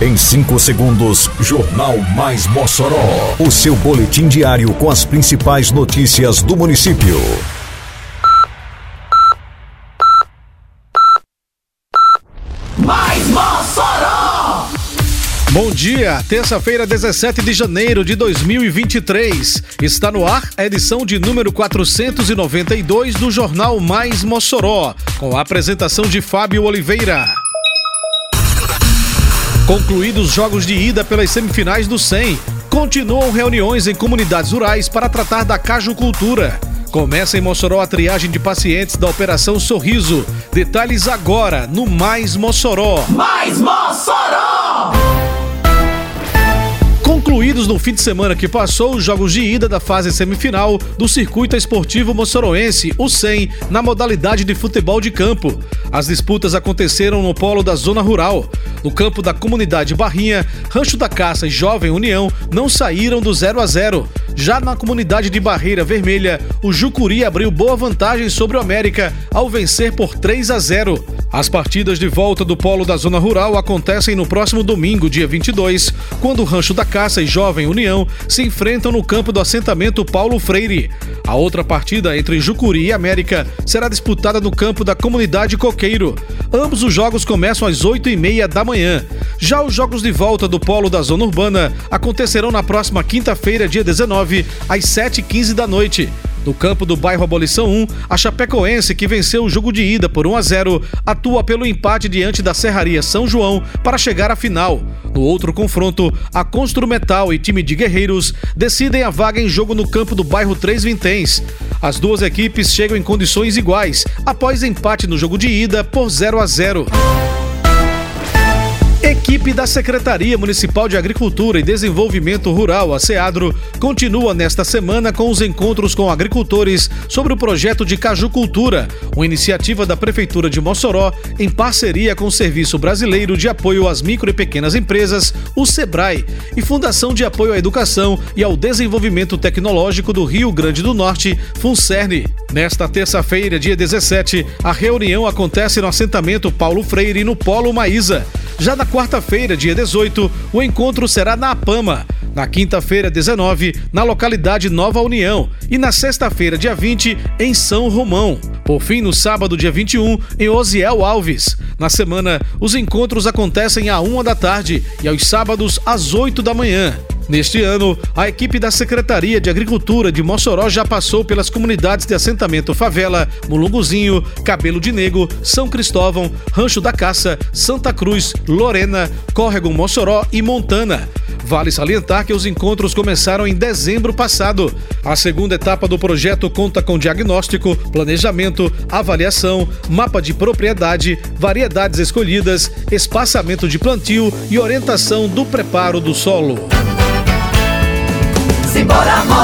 Em 5 segundos, Jornal Mais Mossoró. O seu boletim diário com as principais notícias do município. Mais Mossoró! Bom dia, terça-feira, 17 de janeiro de 2023. Está no ar a edição de número 492 do Jornal Mais Mossoró, com a apresentação de Fábio Oliveira. Concluídos os jogos de ida pelas semifinais do 100, continuam reuniões em comunidades rurais para tratar da cajucultura. Começa em Mossoró a triagem de pacientes da Operação Sorriso. Detalhes agora no Mais Mossoró. Mais Mossoró! Concluídos no fim de semana que passou os jogos de ida da fase semifinal do Circuito Esportivo Moçoroense, o 100, na modalidade de futebol de campo. As disputas aconteceram no polo da zona rural. No campo da comunidade Barrinha, Rancho da Caça e Jovem União não saíram do 0 a 0. Já na comunidade de Barreira Vermelha, o Jucuri abriu boa vantagem sobre o América ao vencer por 3 a 0. As partidas de volta do polo da zona rural acontecem no próximo domingo, dia 22, quando o Rancho da Caça e Jovem União se enfrentam no campo do assentamento Paulo Freire. A outra partida entre Jucuri e América será disputada no campo da comunidade Coqueiro. Ambos os jogos começam às 8 e meia da manhã. Já os jogos de volta do polo da zona urbana acontecerão na próxima quinta-feira, dia 19, às 7h15 da noite. No campo do bairro Abolição 1, a Chapecoense, que venceu o jogo de ida por 1 a 0, atua pelo empate diante da Serraria São João para chegar à final. No outro confronto, a Construmetal e time de Guerreiros decidem a vaga em jogo no campo do bairro Três Vinténs. As duas equipes chegam em condições iguais, após empate no jogo de ida por 0 a 0. Equipe da Secretaria Municipal de Agricultura e Desenvolvimento Rural, a SEADRO, continua nesta semana com os encontros com agricultores sobre o projeto de Cajucultura, uma iniciativa da Prefeitura de Mossoró em parceria com o Serviço Brasileiro de Apoio às Micro e Pequenas Empresas, o SEBRAE, e Fundação de Apoio à Educação e ao Desenvolvimento Tecnológico do Rio Grande do Norte, FUNCERN. Nesta terça-feira, dia 17, a reunião acontece no assentamento Paulo Freire, no Polo Maísa. Já na quarta-feira, dia 18, o encontro será na Apama. Na quinta-feira, 19, na localidade Nova União. E na sexta-feira, dia 20, em São Romão. Por fim, no sábado, dia 21, em Osiel Alves. Na semana, os encontros acontecem à uma da tarde e aos sábados, às 8 da manhã. Neste ano, a equipe da Secretaria de Agricultura de Mossoró já passou pelas comunidades de assentamento Favela, Mulunguzinho, Cabelo de Nego, São Cristóvão, Rancho da Caça, Santa Cruz, Lorena, Córrego Mossoró e Montana. Vale salientar que os encontros começaram em dezembro passado. A segunda etapa do projeto conta com diagnóstico, planejamento, avaliação, mapa de propriedade, variedades escolhidas, espaçamento de plantio e orientação do preparo do solo.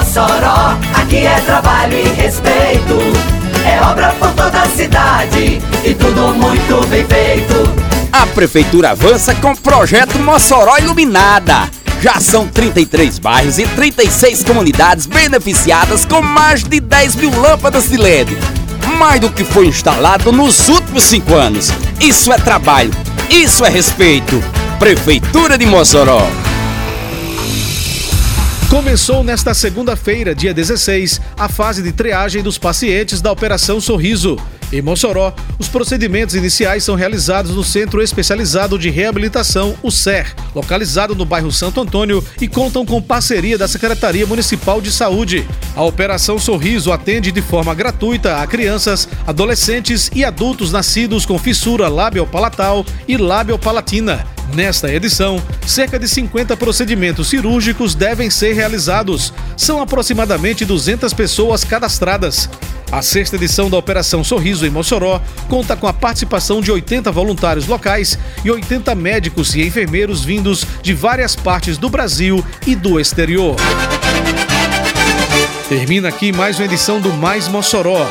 Mossoró, aqui é trabalho e respeito. É obra por toda a cidade e tudo muito bem feito. A prefeitura avança com o projeto Mossoró Iluminada. Já são 33 bairros e 36 comunidades beneficiadas com mais de 10 mil lâmpadas de LED. Mais do que foi instalado nos últimos cinco anos. Isso é trabalho, isso é respeito. Prefeitura de Mossoró. Começou nesta segunda-feira, dia 16, a fase de triagem dos pacientes da Operação Sorriso. Em Mossoró, os procedimentos iniciais são realizados no Centro Especializado de Reabilitação, o SER, localizado no bairro Santo Antônio e contam com parceria da Secretaria Municipal de Saúde. A Operação Sorriso atende de forma gratuita a crianças, adolescentes e adultos nascidos com fissura labiopalatal e labiopalatina. Nesta edição, cerca de 50 procedimentos cirúrgicos devem ser realizados. São aproximadamente 200 pessoas cadastradas. A sexta edição da Operação Sorriso em Mossoró conta com a participação de 80 voluntários locais e 80 médicos e enfermeiros vindos de várias partes do Brasil e do exterior. Termina aqui mais uma edição do Mais Mossoró,